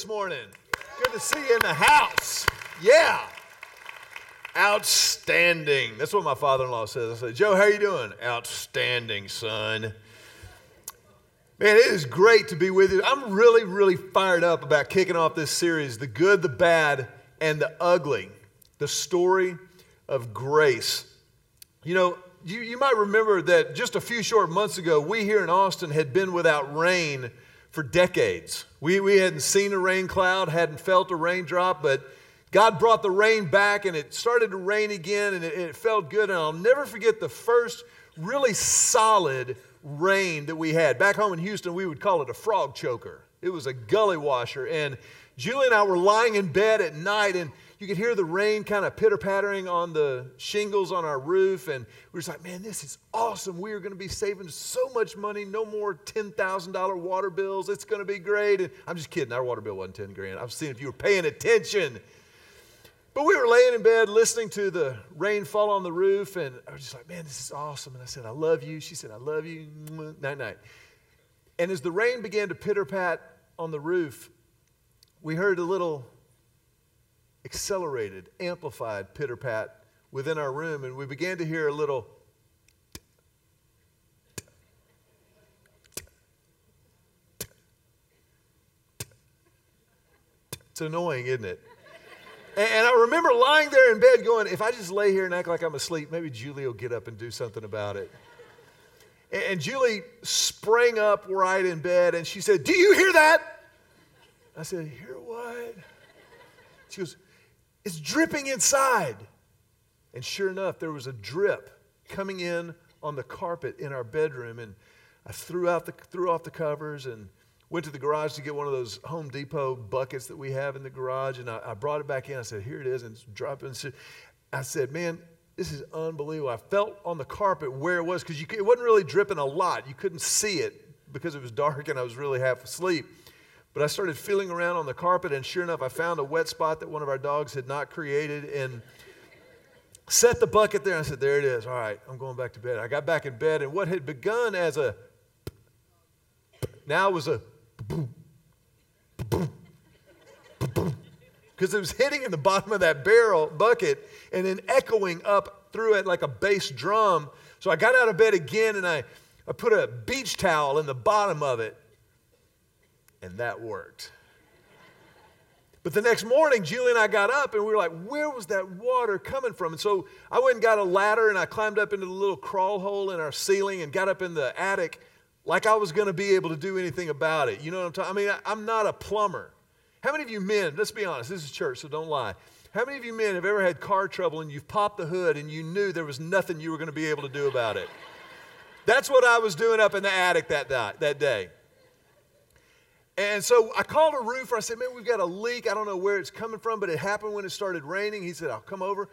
this morning? Good to see you in the house. Yeah. Outstanding. That's what my father-in-law says. I said, Joe, how you doing? Outstanding, son. Man, it is great to be with you. I'm really, really fired up about kicking off this series, The Good, the Bad, and the Ugly, the story of grace. You know, you, you might remember that just a few short months ago, we here in Austin had been without rain for decades. We, we hadn't seen a rain cloud, hadn't felt a raindrop, but God brought the rain back and it started to rain again and it, it felt good. And I'll never forget the first really solid rain that we had. Back home in Houston, we would call it a frog choker. It was a gully washer. And Julie and I were lying in bed at night and you could hear the rain kind of pitter pattering on the shingles on our roof. And we were just like, man, this is awesome. We are going to be saving so much money. No more $10,000 water bills. It's going to be great. And I'm just kidding. Our water bill wasn't 10 grand. I was seeing if you were paying attention. But we were laying in bed listening to the rain fall on the roof. And I was just like, man, this is awesome. And I said, I love you. She said, I love you. Night, night. And as the rain began to pitter pat on the roof, we heard a little accelerated, amplified pitter pat within our room, and we began to hear a little. It's annoying, isn't it? And I remember lying there in bed going, if I just lay here and act like I'm asleep, maybe Julie will get up and do something about it. And Julie sprang up right in bed and she said, Do you hear that? I said, Hear what? She goes, it's dripping inside. And sure enough, there was a drip coming in on the carpet in our bedroom. And I threw, out the, threw off the covers and went to the garage to get one of those Home Depot buckets that we have in the garage. And I, I brought it back in. I said, Here it is. And it's dropping. I said, Man, this is unbelievable. I felt on the carpet where it was because it wasn't really dripping a lot. You couldn't see it because it was dark and I was really half asleep. But I started feeling around on the carpet, and sure enough, I found a wet spot that one of our dogs had not created and set the bucket there. I said, There it is. All right, I'm going back to bed. I got back in bed, and what had begun as a now was a because it was hitting in the bottom of that barrel bucket and then echoing up through it like a bass drum. So I got out of bed again and I, I put a beach towel in the bottom of it and that worked. But the next morning, Julie and I got up and we were like, where was that water coming from? And so I went and got a ladder and I climbed up into the little crawl hole in our ceiling and got up in the attic like I was going to be able to do anything about it. You know what I'm talking I mean, I'm not a plumber. How many of you men, let's be honest, this is church, so don't lie. How many of you men have ever had car trouble and you've popped the hood and you knew there was nothing you were going to be able to do about it? That's what I was doing up in the attic that, that day. And so I called a roofer. I said, Man, we've got a leak. I don't know where it's coming from, but it happened when it started raining. He said, I'll come over.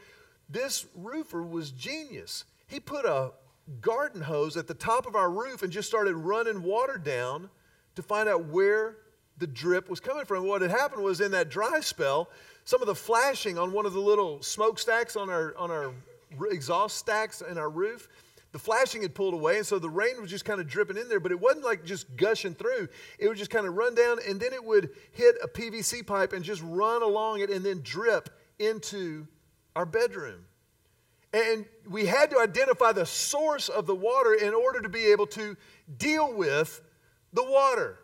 This roofer was genius. He put a garden hose at the top of our roof and just started running water down to find out where the drip was coming from. What had happened was in that dry spell, some of the flashing on one of the little smokestacks on our, on our exhaust stacks in our roof the flashing had pulled away, and so the rain was just kind of dripping in there, but it wasn't like just gushing through. It would just kind of run down, and then it would hit a PVC pipe and just run along it and then drip into our bedroom. And we had to identify the source of the water in order to be able to deal with the water.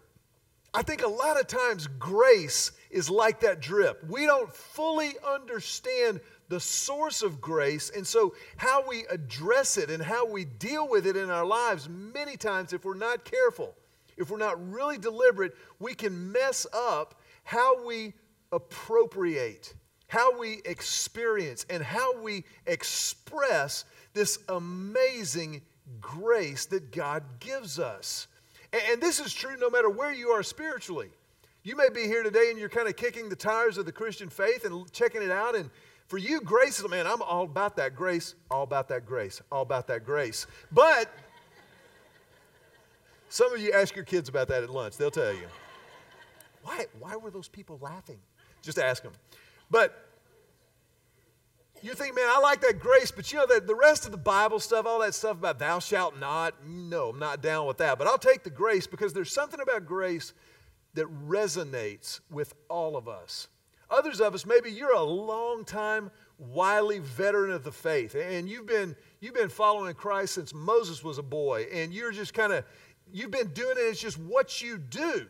I think a lot of times grace is like that drip. We don't fully understand the source of grace. And so, how we address it and how we deal with it in our lives, many times, if we're not careful, if we're not really deliberate, we can mess up how we appropriate, how we experience, and how we express this amazing grace that God gives us. And this is true no matter where you are spiritually. You may be here today and you're kind of kicking the tires of the Christian faith and checking it out and for you, grace is, man, I'm all about that grace, all about that grace, all about that grace. But some of you ask your kids about that at lunch, they'll tell you. Why, why were those people laughing? Just ask them. But you think, man, I like that grace, but you know that the rest of the Bible stuff, all that stuff about thou shalt not, no, I'm not down with that. But I'll take the grace because there's something about grace that resonates with all of us. Others of us, maybe you're a long time, wily veteran of the faith, and you've been, you've been following Christ since Moses was a boy, and you're just kind of, you've been doing it, it's just what you do.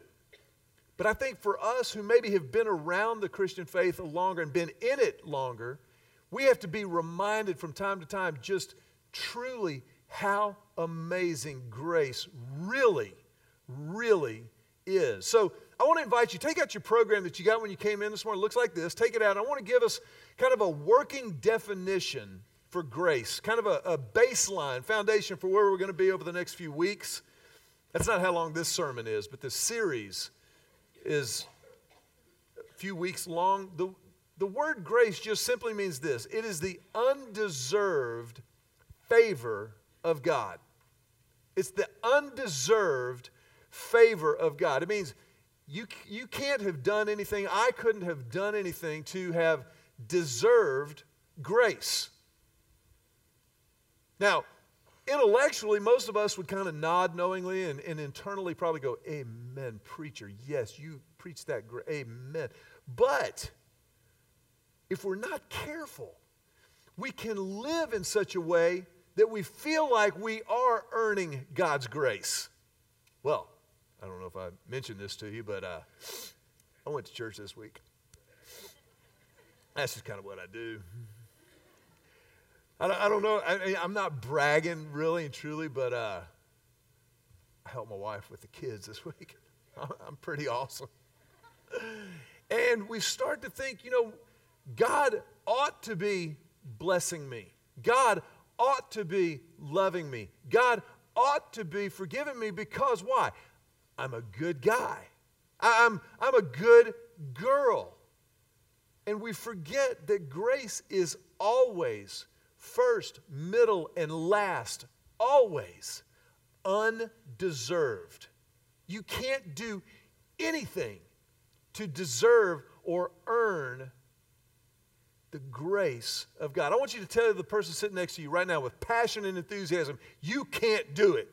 But I think for us who maybe have been around the Christian faith longer and been in it longer, we have to be reminded from time to time just truly how amazing grace really, really is. So I want to invite you, take out your program that you got when you came in this morning. It looks like this. Take it out. I want to give us kind of a working definition for grace, kind of a, a baseline, foundation for where we're going to be over the next few weeks. That's not how long this sermon is, but this series is a few weeks long. The, the word grace just simply means this it is the undeserved favor of God. It's the undeserved favor of God. It means you, you can't have done anything, I couldn't have done anything to have deserved grace. Now, intellectually, most of us would kind of nod knowingly and, and internally probably go, Amen, preacher. Yes, you preach that. Gra- Amen. But if we're not careful, we can live in such a way that we feel like we are earning God's grace. Well, I don't know if I mentioned this to you, but uh, I went to church this week. That's just kind of what I do. I don't, I don't know. I, am not bragging really and truly, but uh, I helped my wife with the kids this week. I'm pretty awesome. And we start to think, you know, God ought to be blessing me. God ought to be loving me. God ought to be forgiving me because why? I'm a good guy. I'm, I'm a good girl. And we forget that grace is always first, middle, and last, always undeserved. You can't do anything to deserve or earn the grace of God. I want you to tell the person sitting next to you right now with passion and enthusiasm, you can't do it.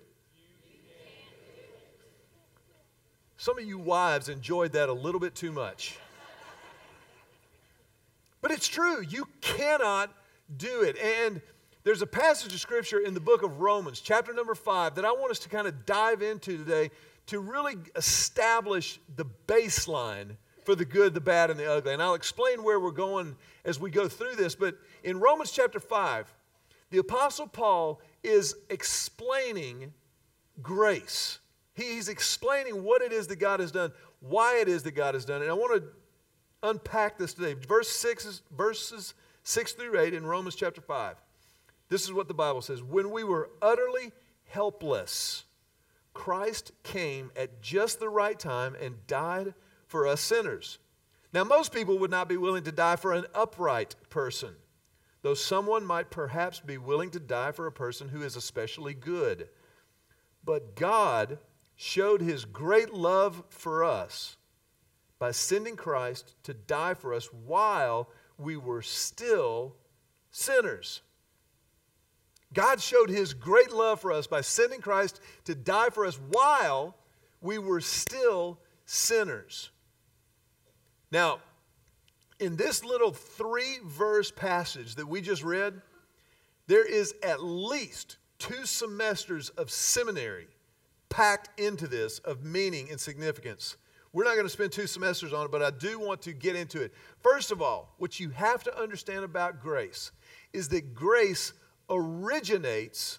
Some of you wives enjoyed that a little bit too much. But it's true, you cannot do it. And there's a passage of scripture in the book of Romans, chapter number five, that I want us to kind of dive into today to really establish the baseline for the good, the bad, and the ugly. And I'll explain where we're going as we go through this. But in Romans chapter 5, the Apostle Paul is explaining grace. He's explaining what it is that God has done, why it is that God has done it. And I want to unpack this today. Verse 6, verses 6 through 8 in Romans chapter 5. This is what the Bible says When we were utterly helpless, Christ came at just the right time and died for us sinners. Now, most people would not be willing to die for an upright person, though someone might perhaps be willing to die for a person who is especially good. But God showed his great love for us by sending Christ to die for us while we were still sinners. God showed his great love for us by sending Christ to die for us while we were still sinners. Now, in this little three verse passage that we just read, there is at least two semesters of seminary packed into this of meaning and significance. We're not going to spend two semesters on it, but I do want to get into it. First of all, what you have to understand about grace is that grace originates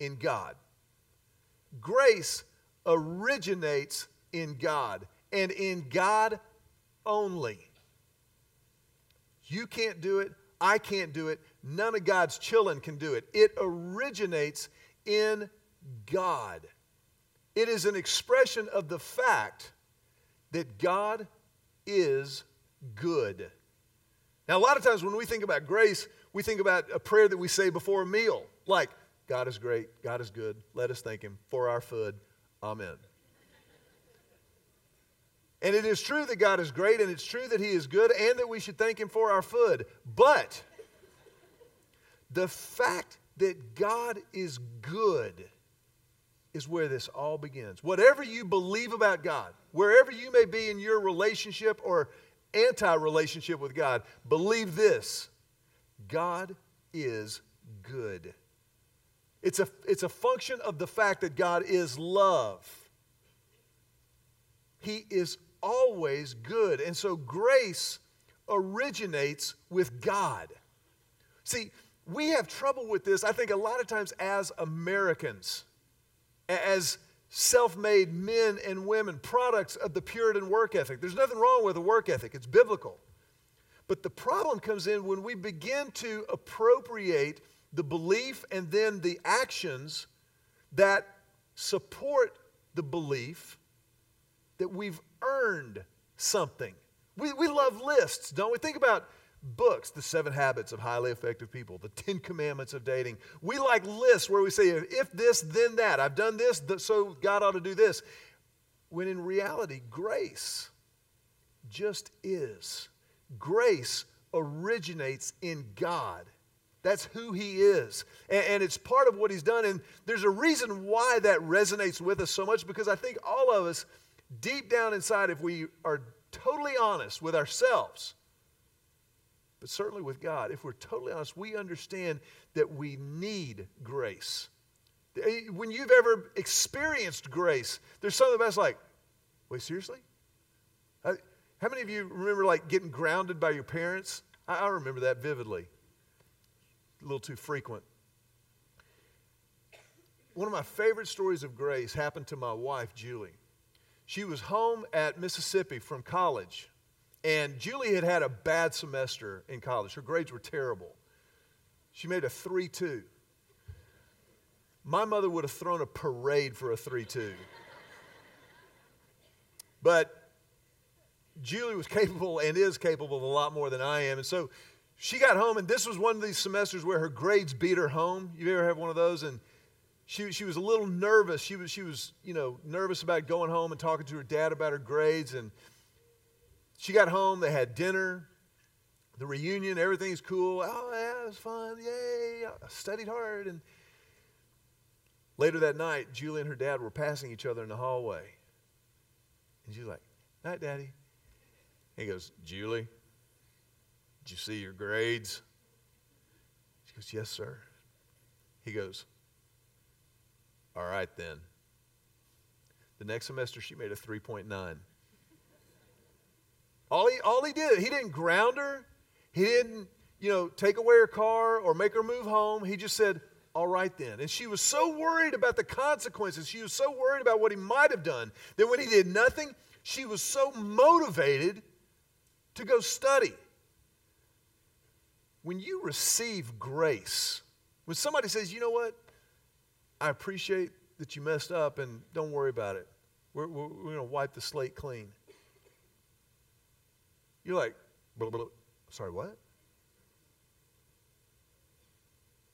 in God. Grace originates in God and in God only. You can't do it. I can't do it. None of God's children can do it. It originates in God. It is an expression of the fact that God is good. Now, a lot of times when we think about grace, we think about a prayer that we say before a meal, like, God is great, God is good, let us thank Him for our food. Amen. And it is true that God is great, and it's true that He is good, and that we should thank Him for our food. But the fact that God is good is where this all begins. Whatever you believe about God, wherever you may be in your relationship or anti relationship with God, believe this God is good. It's a, it's a function of the fact that God is love. He is always good. And so grace originates with God. See, we have trouble with this, I think, a lot of times as Americans, as self made men and women, products of the Puritan work ethic. There's nothing wrong with a work ethic, it's biblical. But the problem comes in when we begin to appropriate the belief and then the actions that support the belief that we've earned something. We, we love lists, don't we? Think about books, The Seven Habits of Highly Effective People, The Ten Commandments of Dating. We like lists where we say, if this, then that. I've done this, so God ought to do this. When in reality, grace just is. Grace originates in God. That's who He is. And, and, it's part of what He's done. And there's a reason why that resonates with us so much because I think all of us, deep down inside, if we are totally honest with ourselves, but certainly with God, if we're totally honest, we understand that we need grace. Eh, when you've ever experienced grace, there's something us like, wait, seriously? How many of you remember like getting grounded by your parents? I remember that vividly. A little too frequent. One of my favorite stories of grace happened to my wife, Julie. She was home at Mississippi from college, and Julie had had a bad semester in college. Her grades were terrible. She made a 3 2. My mother would have thrown a parade for a 3 2. But Julie was capable and is capable of a lot more than I am. And so she got home, and this was one of these semesters where her grades beat her home. You ever have one of those? And she, she was a little nervous. She was, she was, you know, nervous about going home and talking to her dad about her grades. And she got home, they had dinner, the reunion, everything's cool. Oh, yeah, it was fun. Yay. I studied hard. And later that night, Julie and her dad were passing each other in the hallway. And she's like, Night, Daddy. He goes, Julie, did you see your grades? She goes, Yes, sir. He goes, All right, then. The next semester, she made a 3.9. All he, all he did, he didn't ground her. He didn't, you know, take away her car or make her move home. He just said, all right then. And she was so worried about the consequences. She was so worried about what he might have done that when he did nothing, she was so motivated to go study. When you receive grace, when somebody says, you know what, I appreciate that you messed up and don't worry about it, we're, we're, we're going to wipe the slate clean. You're like, blah, blah, sorry, what?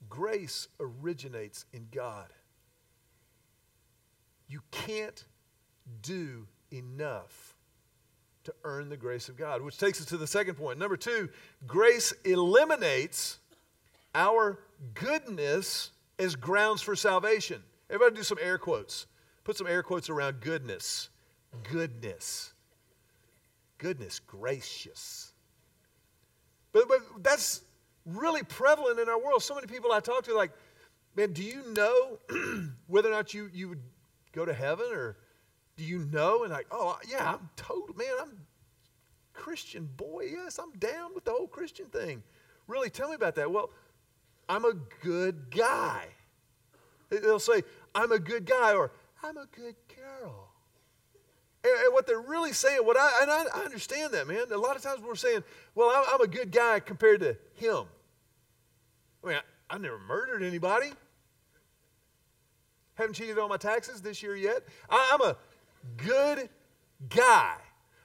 Grace originates in God. You can't do enough to earn the grace of God, which takes us to the second point. Number two, grace eliminates our goodness as grounds for salvation. Everybody do some air quotes. Put some air quotes around goodness. Goodness. Goodness gracious. But, but that's really prevalent in our world. So many people I talk to, like, man, do you know whether or not you, you would go to heaven or do you know? And like, oh, yeah, I'm total, man, I'm Christian boy. Yes, I'm down with the whole Christian thing. Really, tell me about that. Well, I'm a good guy. They'll say, I'm a good guy, or I'm a good girl. And, what they're really saying, what I, and I, I, understand that, man. A lot of times we're saying, well, I'm, I'm a good guy compared to him. I mean, I, I never murdered anybody. Haven't cheated on my taxes this year yet. I, I'm a good guy.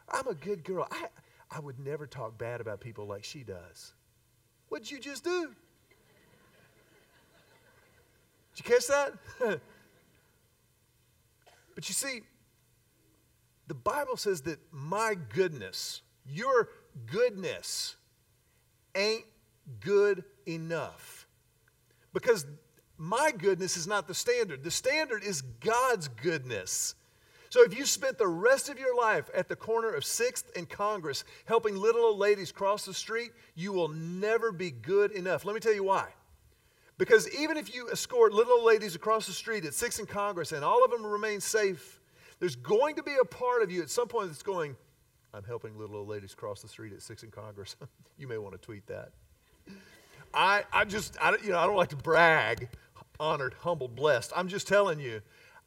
I'm a good girl. I, I would never talk bad about people like she does. What'd you just do? Did you catch that? but you see, the Bible says that my goodness, your goodness, ain't good enough. Because my goodness is not the standard. The standard is God's goodness. So if you spent the rest of your life at the corner of 6th and Congress helping little old ladies cross the street, you will never be good enough. Let me tell you why. Because even if you escort little old ladies across the street at 6th and Congress and all of them remain safe, there's going to be a part of you at some point that's going, I'm helping little old ladies cross the street at 6 in Congress. you may want to tweet that. I, I just, I, you know, I don't like to brag, honored, humbled, blessed. I'm just telling you,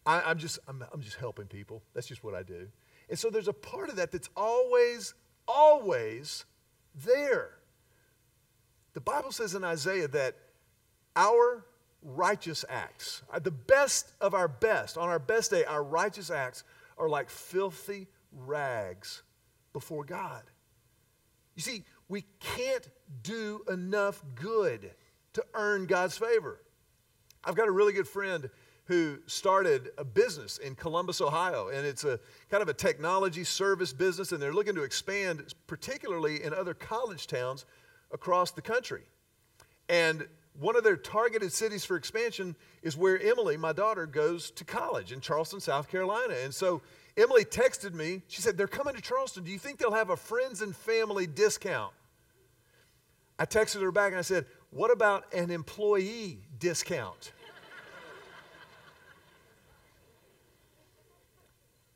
I, am just, I'm, I'm just helping people. That's just what I do. And so there's a part of that that's always, always there. The Bible says in Isaiah that our righteous acts, uh, the best of our best, on our best day, our righteous acts are like filthy rags before God. You see, we can't do enough good to earn God's favor. I've got a really good friend who started a business in Columbus, Ohio, and it's a kind of a technology service business, and they're looking to expand, particularly in other college towns across the country. And one of their targeted cities for expansion is where Emily, my daughter, goes to college in Charleston, South Carolina. And so Emily texted me. She said, They're coming to Charleston. Do you think they'll have a friends and family discount? I texted her back and I said, What about an employee discount?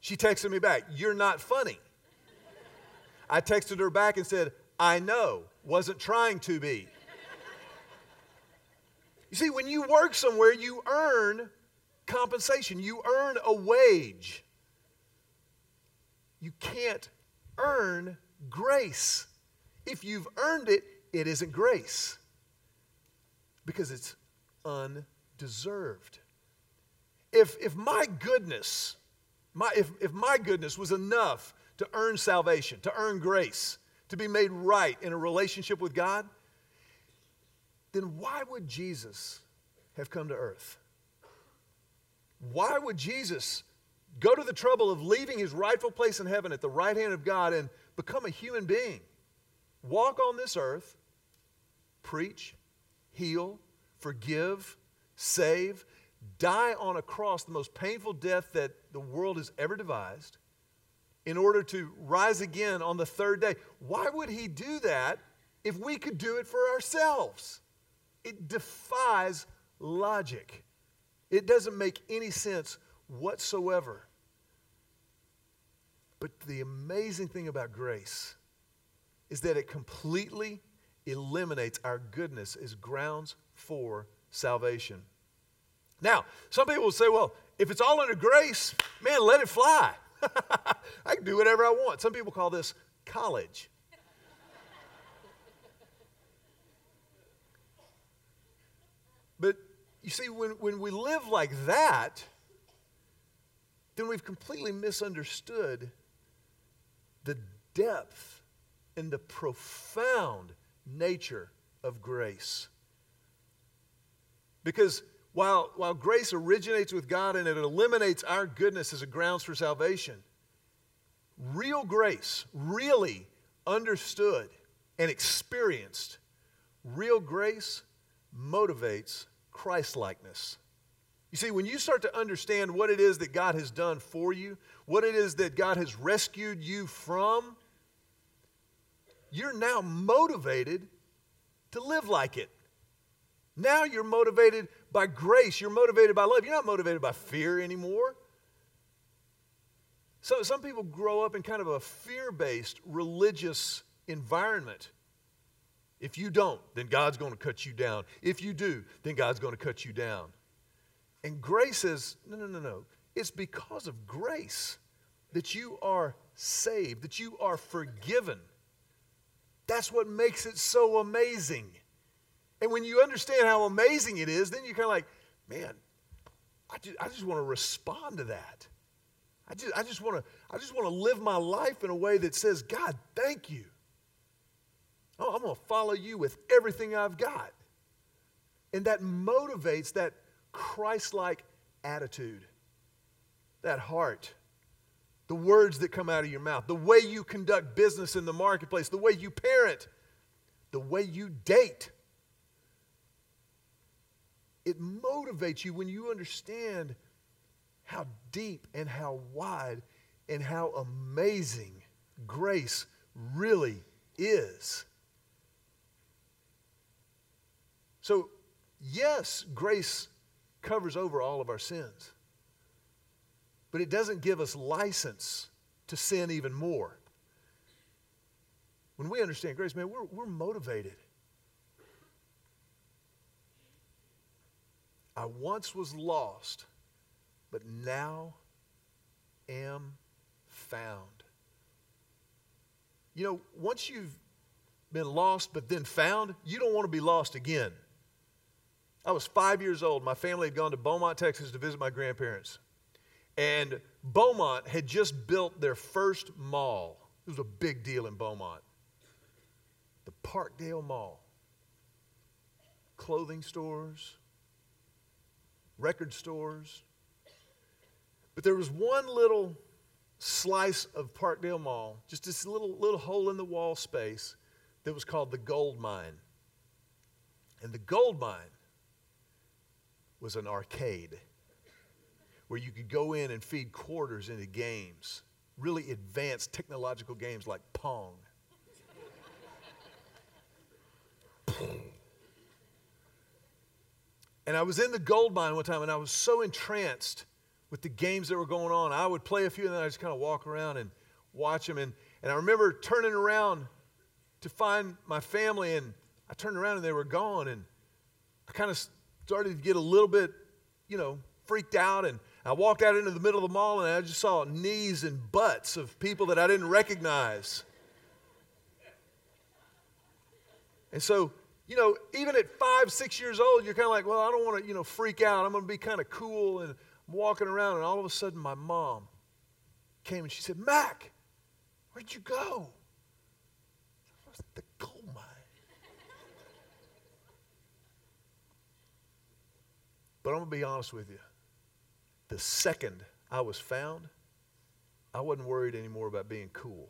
She texted me back, You're not funny. I texted her back and said, I know, wasn't trying to be. You see, when you work somewhere, you earn compensation, you earn a wage. You can't earn grace. If you've earned it, it isn't grace because it's undeserved. If, if my goodness my, if, if my goodness was enough to earn salvation, to earn grace, to be made right in a relationship with God, then why would Jesus have come to earth? Why would Jesus go to the trouble of leaving his rightful place in heaven at the right hand of God and become a human being? Walk on this earth, preach, heal, forgive, save, die on a cross, the most painful death that the world has ever devised, in order to rise again on the third day. Why would he do that if we could do it for ourselves? It defies logic. It doesn't make any sense whatsoever. But the amazing thing about grace is that it completely eliminates our goodness as grounds for salvation. Now, some people will say, well, if it's all under grace, man, let it fly. I can do whatever I want. Some people call this college. But you see, when, when we live like that, then we've completely misunderstood the depth and the profound nature of grace. Because while, while grace originates with God and it eliminates our goodness as a grounds for salvation, real grace, really understood and experienced, real grace motivates Christlikeness. You see, when you start to understand what it is that God has done for you, what it is that God has rescued you from, you're now motivated to live like it. Now you're motivated by grace. You're motivated by love. You're not motivated by fear anymore. So some people grow up in kind of a fear-based religious environment. If you don't, then God's going to cut you down. If you do, then God's going to cut you down. And grace says, no, no, no, no. It's because of grace that you are saved, that you are forgiven. That's what makes it so amazing. And when you understand how amazing it is, then you're kind of like, man, I just, I just want to respond to that. I just, I just want to I just want to live my life in a way that says, God, thank you. Oh, I'm going to follow you with everything I've got. And that motivates that Christ like attitude, that heart, the words that come out of your mouth, the way you conduct business in the marketplace, the way you parent, the way you date. it motivates you when you understand how deep and how wide and how amazing grace really is. So, yes, grace covers over all of our sins, but it doesn't give us license to sin even more. When we understand grace, man, we're, we're motivated. I once was lost, but now am found. You know, once you've been lost but then found, you don't want to be lost again. I was five years old. My family had gone to Beaumont, Texas to visit my grandparents. And Beaumont had just built their first mall. It was a big deal in Beaumont. The Parkdale Mall. Clothing stores, record stores. But there was one little slice of Parkdale Mall, just this little, little hole in the wall space that was called the gold mine. And the gold mine was an arcade where you could go in and feed quarters into games, really advanced technological games like Pong. and I was in the gold mine one time and I was so entranced with the games that were going on. I would play a few and then I just kind of walk around and watch them. And, and I remember turning around to find my family and I turned around and they were gone. And I kind of started to get a little bit, you know, freaked out. And I walked out into the middle of the mall and I just saw knees and butts of people that I didn't recognize. And so, you know, even at five, six years old, you're kind of like, well, I don't want to, you know, freak out. I'm going to be kind of cool. And I'm walking around, and all of a sudden, my mom came and she said, Mac, where'd you go? I was at the gold mine. But I'm going to be honest with you. The second I was found, I wasn't worried anymore about being cool.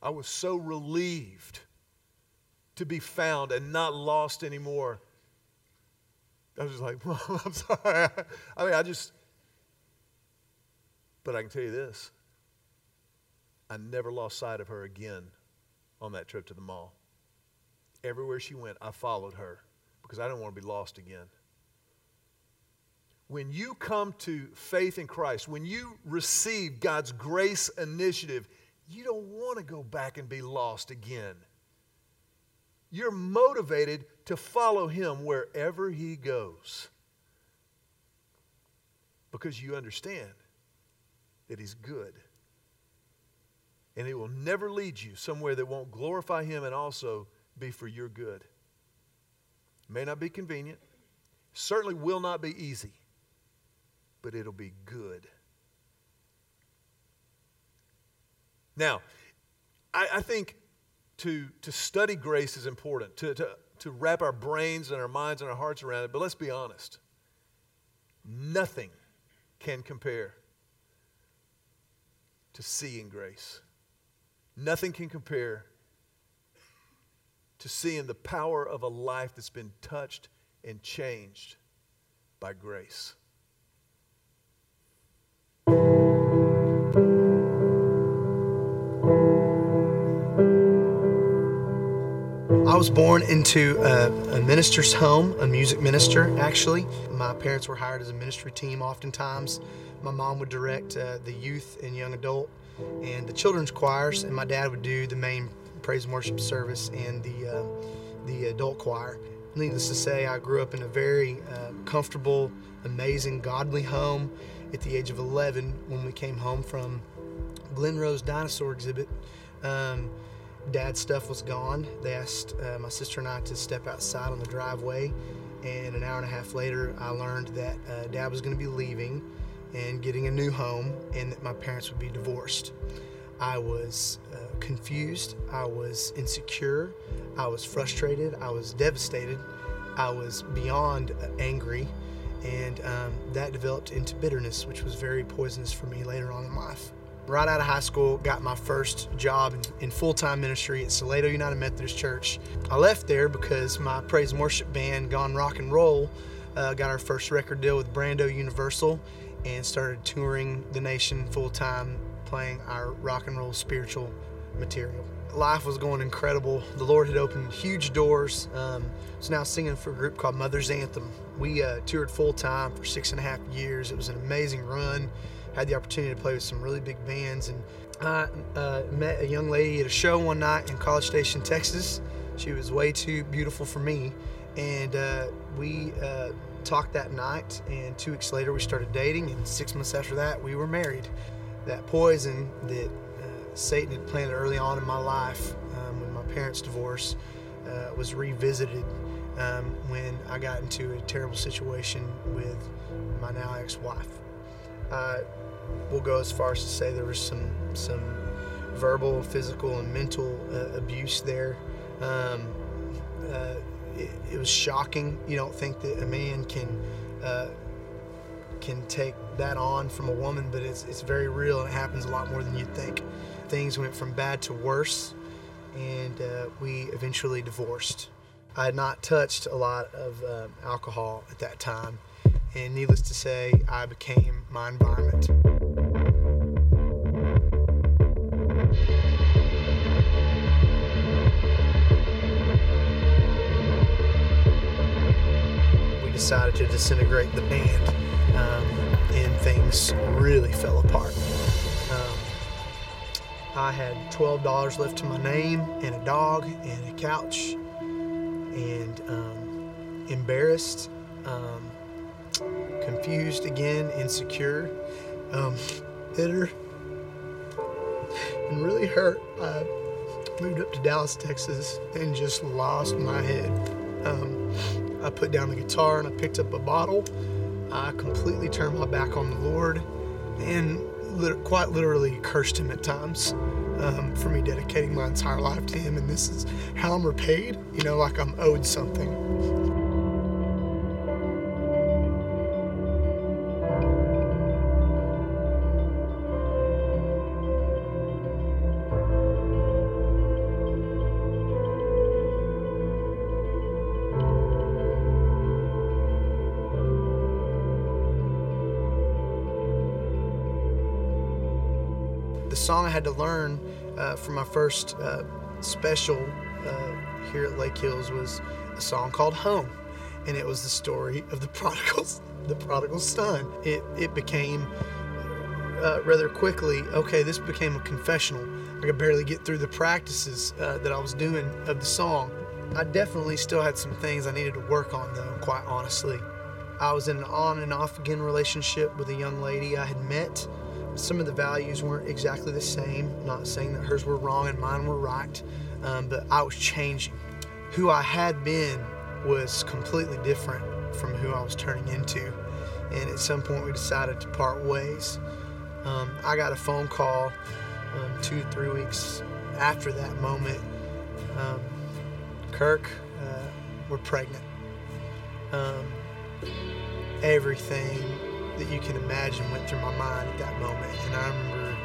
I was so relieved to be found and not lost anymore I was just like, Mom, I'm sorry. I mean, I just, but I can tell you this I never lost sight of her again on that trip to the mall. Everywhere she went, I followed her because I don't want to be lost again. When you come to faith in Christ, when you receive God's grace initiative, you don't want to go back and be lost again. You're motivated to follow him wherever he goes because you understand that he's good. And he will never lead you somewhere that won't glorify him and also be for your good. May not be convenient, certainly will not be easy, but it'll be good. Now, I, I think to, to study grace is important, to, to, to wrap our brains and our minds and our hearts around it. But let's be honest nothing can compare to seeing grace. Nothing can compare to seeing the power of a life that's been touched and changed by grace. I was born into a, a, minister's home, a music minister, actually. My parents were hired as a ministry team oftentimes. My mom would direct uh, the youth and young adult and the children's choirs, and my dad would do the main praise and worship service and the, uh, the adult choir. Needless to say, I grew up in a very uh, comfortable, amazing, godly home at the age of 11 when we came home from Glen Rose Dinosaur Exhibit. Um, Dad's stuff was gone. They asked uh, my sister and I to step outside on the driveway, and an hour and a half later, I learned that uh, Dad was going to be leaving and getting a new home, and that my parents would be divorced. I was uh, confused. I was insecure. I was frustrated. I was devastated. I was beyond angry, and um, that developed into bitterness, which was very poisonous for me later on in life. right out of high school, got my first job in, in full time ministry at Salado United Methodist Church. I left there because my praise and worship band, Gone Rock and Roll, uh, got our first record deal with Brando Universal and started touring the nation full time, playing our rock and roll spiritual material. Life was going incredible. The Lord had opened huge doors. Um, was now singing for a group called Mother's Anthem. We uh, toured full time for six and a half years. It was an amazing run had the opportunity to play with some really big bands. And I uh, met a young lady at a show one night in College Station, Texas. She was way too beautiful for me. And uh, we uh, talked that night. And two weeks later, we started dating. And six months after that, we were married. That poison that Satan had planted early on in my life um, when my parents divorced uh, was revisited um, when I got into a terrible situation with my now ex wife. Uh, we'll go as far as to say there was some some verbal, physical, and mental uh, abuse there. Um, uh, it, it, was shocking. You don't think that a man can uh, can take that on from a woman, but it's it's very real and it happens a lot more than you'd think. Things went from bad to worse, and uh, we eventually divorced. I had not touched a lot of um, alcohol at that time, and needless to say, I became my environment. We decided to disintegrate the band, um, and things really fell apart. I had $12 left to my name, and a dog, and a couch, and um, embarrassed, um, confused again, insecure, um, bitter, and really hurt. I moved up to Dallas, Texas, and just lost my head. Um, I put down the guitar and I picked up a bottle. I completely turned my back on the Lord and lit- quite literally cursed Him at times um, for me dedicating my entire life to Him. And this is how I'm repaid, you know, like I'm owed something. Song I had to learn uh, for my first uh, special uh, here at Lake Hills was a song called Home. And it was the story of the prodigal, the prodigal son. It, it became uh, rather quickly, okay, this became a confessional. I could barely get through the practices uh, that I was doing of the song. I definitely still had some things I needed to work on, though, quite honestly. I was in an on and off again relationship with a young lady I had met some of the values weren't exactly the same. I'm not saying that hers were wrong and mine were right, um, but I was changing. Who I had been was completely different from who I was turning into. And at some point, we decided to part ways. Um, I got a phone call um, two, three weeks after that moment. Um, Kirk, uh, we're pregnant. Um, everything that you can imagine went through my mind at that moment. And I remember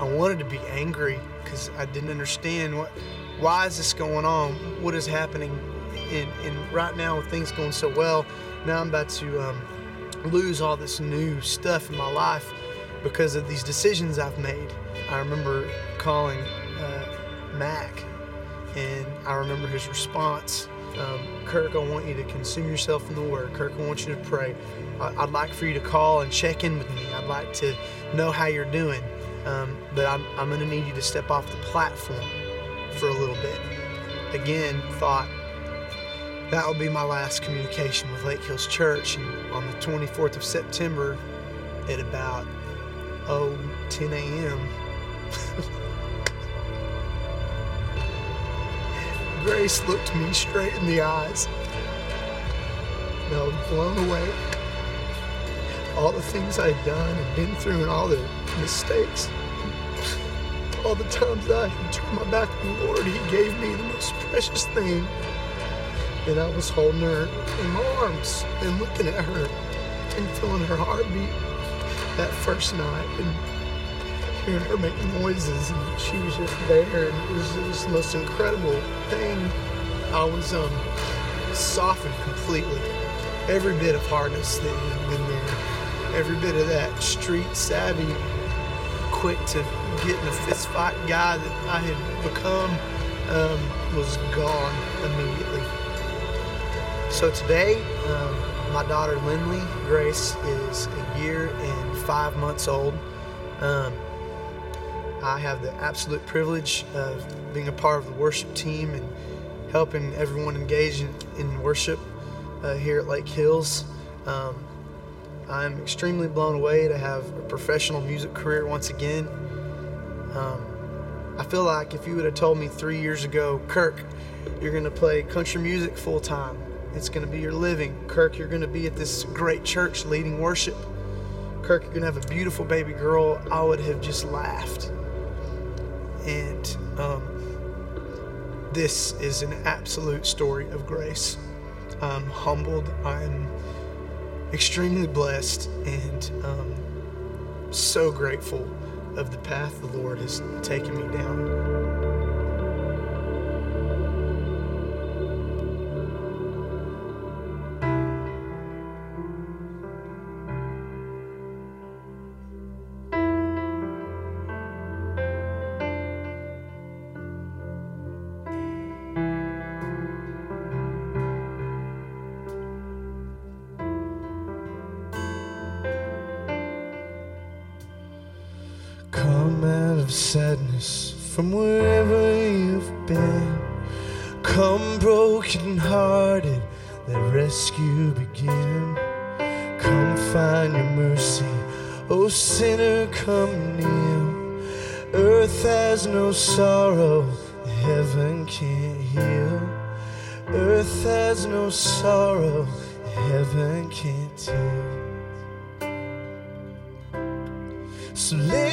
I wanted to be angry because I didn't understand what, why is this going on? What is happening? And, and right now, with things going so well, now I'm about to um, lose all this new stuff in my life because of these decisions I've made. I remember calling uh, Mac, and I remember his response um, Kirk, I want you to consume yourself in the Word. Kirk, I want you to pray. I'd like for you to call and check in with me. I'd like to know how you're doing. Um, but I'm, I'm going to need you to step off the platform for a little bit. Again, thought that will be my last communication with Lake Hills Church. And on the 24th of September, at about oh 10 a.m., Grace looked me straight in the eyes. And I was blown away. All the things I had done and been through and all the mistakes. All the times I had turned my back on the Lord, He gave me the most precious thing. And I was holding her in my arms and looking at her and feeling her heartbeat that first night. And hearing her make noises, and she was just there, and it was, was the most incredible thing. I was um, softened completely. Every bit of hardness that had been there, every bit of that street savvy, quick to get in a fist fight guy that I had become um, was gone immediately. So today, um, my daughter Lindley Grace is a year and five months old. Um, I have the absolute privilege of being a part of the worship team and helping everyone engage in, in worship uh, here at Lake Hills. Um, I'm extremely blown away to have a professional music career once again. Um, I feel like if you would have told me three years ago, Kirk, you're going to play country music full time, it's going to be your living. Kirk, you're going to be at this great church leading worship. Kirk, you're going to have a beautiful baby girl. I would have just laughed. And um, this is an absolute story of grace. I'm humbled. I'm extremely blessed and um, so grateful of the path the Lord has taken me down. Sadness from wherever you've been. Come broken hearted, let rescue begin. Come find your mercy, oh sinner, come kneel. Earth has no sorrow, heaven can't heal. Earth has no sorrow, heaven can't heal. So lay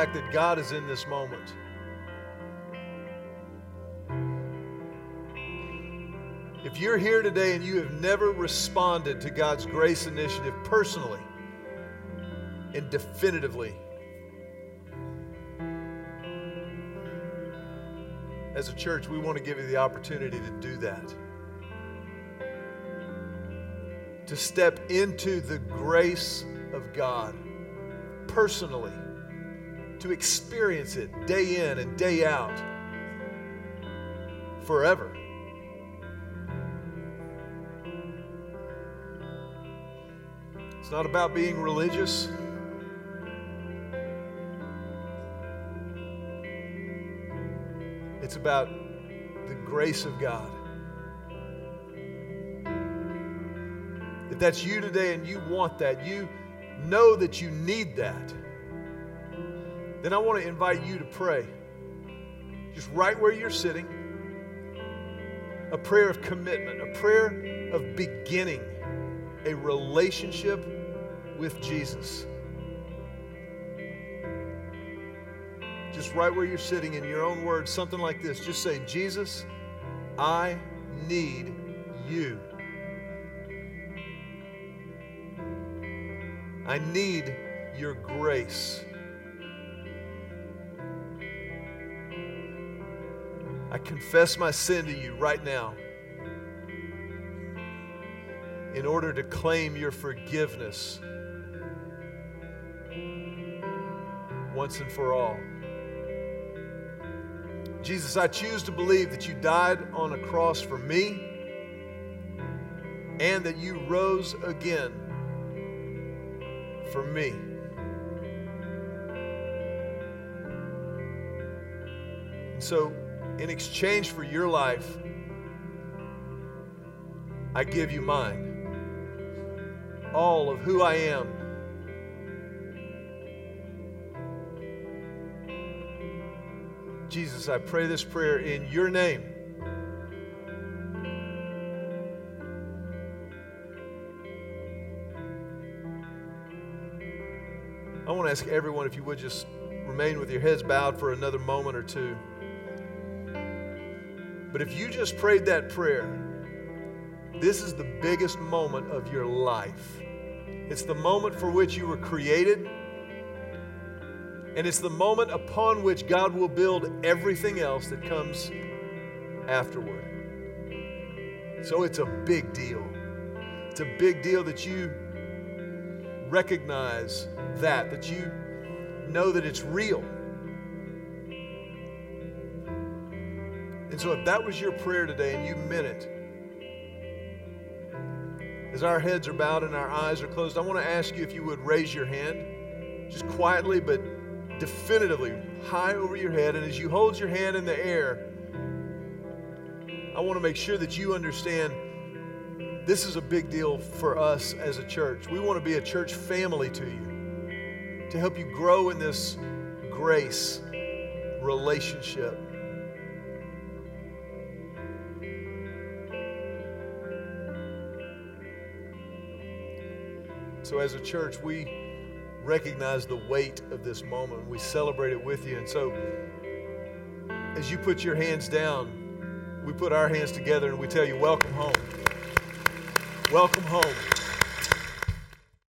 fact that God is in this moment. If you're here today and you have never responded to God's grace initiative personally and definitively, as a church, we want to give you the opportunity to do that. To step into the grace of God personally, to experience it day in and day out, forever. It's not about being religious. It's about the grace of God. If that's you today and you want that, you know that you need that, then I want to invite you to pray. Just right where you're sitting, a prayer of commitment, a prayer of beginning a relationship with Jesus. just right where you're sitting in your own words, something like this. Just say, Jesus, I need you. I need your grace. Confess my sin to you right now in order to claim your forgiveness once and for all. Jesus, I choose to believe that you died on a cross for me and that you rose again for me. So, in exchange for your life, I give you mine. All of who I am Jesus, I pray this prayer in your name. I want to ask everyone if you would just remain with your heads bowed for another moment or two. But if you just prayed that prayer, this is the biggest moment of your life. It's the moment for which you were created. And it's the moment upon which God will build everything else that comes afterward. So it's a big deal. It's a big deal that you recognize that, that you know that it's real. And so if that was your prayer today and you meant it, as our heads are bowed and our eyes are closed, I want to ask you if you would raise your hand, just quietly, but definitively high over your head. And as you hold your hand in the air, I want to make sure that you understand this is a big deal for us as a church. We want to be a church family to you to help you grow in this grace relationship. So, as a church, we recognize the weight of this moment. We celebrate it with you. And so, as you put your hands down, we put our hands together and we tell you, Welcome home. Welcome home.